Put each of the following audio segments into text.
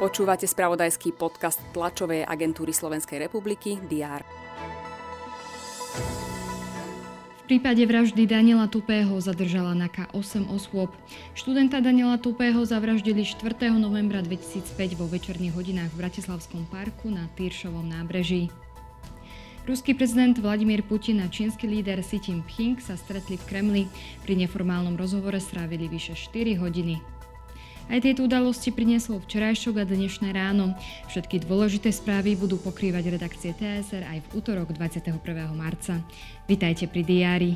Počúvate spravodajský podcast tlačovej agentúry Slovenskej republiky DR. V prípade vraždy Daniela Tupého zadržala NAKA 8 osôb. Študenta Daniela Tupého zavraždili 4. novembra 2005 vo večerných hodinách v Bratislavskom parku na Týršovom nábreží. Ruský prezident Vladimír Putin a čínsky líder Xi Jinping sa stretli v Kremli. Pri neformálnom rozhovore strávili vyše 4 hodiny. Aj tieto udalosti prinieslo včerajšok a dnešné ráno. Všetky dôležité správy budú pokrývať redakcie TSR aj v útorok 21. marca. Vitajte pri diári.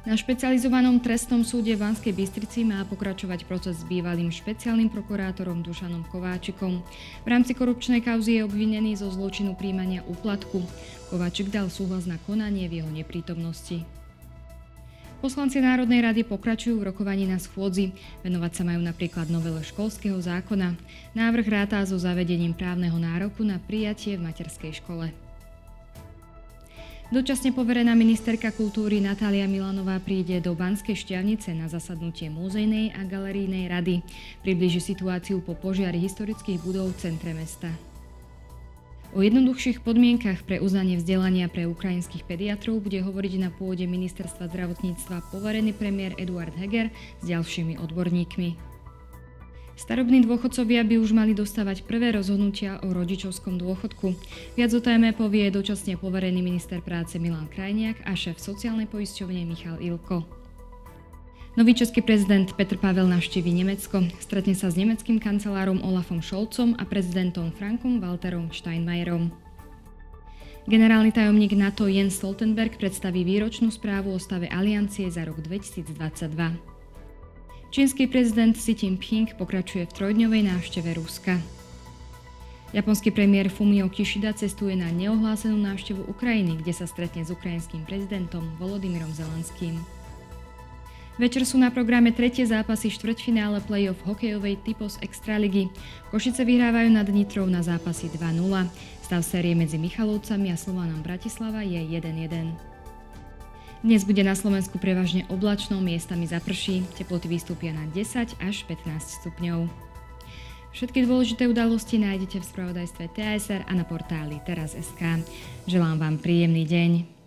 Na špecializovanom trestnom súde v Banskej Bystrici má pokračovať proces s bývalým špeciálnym prokurátorom Dušanom Kováčikom. V rámci korupčnej kauzy je obvinený zo zločinu príjmania úplatku. Kováčik dal súhlas na konanie v jeho neprítomnosti. Poslanci Národnej rady pokračujú v rokovaní na schôdzi. Venovať sa majú napríklad novele školského zákona. Návrh ráta so zavedením právneho nároku na prijatie v materskej škole. Dočasne poverená ministerka kultúry Natália Milanová príde do Banskej šťavnice na zasadnutie múzejnej a galerijnej rady. Približí situáciu po požiari historických budov v centre mesta. O jednoduchších podmienkach pre uznanie vzdelania pre ukrajinských pediatrov bude hovoriť na pôde ministerstva zdravotníctva poverený premiér Eduard Heger s ďalšími odborníkmi. Starobní dôchodcovia by už mali dostávať prvé rozhodnutia o rodičovskom dôchodku. Viac o téme povie dočasne poverený minister práce Milan Krajniak a šéf sociálnej poisťovne Michal Ilko. Nový český prezident Petr Pavel navštíví Nemecko, stretne sa s nemeckým kancelárom Olafom Scholzom a prezidentom Frankom Walterom Steinmeierom. Generálny tajomník NATO Jens Stoltenberg predstaví výročnú správu o stave aliancie za rok 2022. Čínsky prezident Xi Jinping pokračuje v trojdňovej návšteve Ruska. Japonský premiér Fumio Kishida cestuje na neohlásenú návštevu Ukrajiny, kde sa stretne s ukrajinským prezidentom Volodymyrom Zelenským. Večer sú na programe tretie zápasy štvrťfinále play-off hokejovej Typos Extraligy. Košice vyhrávajú nad Nitrou na zápasy 2-0. Stav série medzi Michalovcami a Slovanom Bratislava je 1-1. Dnes bude na Slovensku prevažne oblačno, miestami zaprší, teploty vystúpia na 10 až 15 stupňov. Všetky dôležité udalosti nájdete v spravodajstve TSR a na portáli teraz.sk. Želám vám príjemný deň.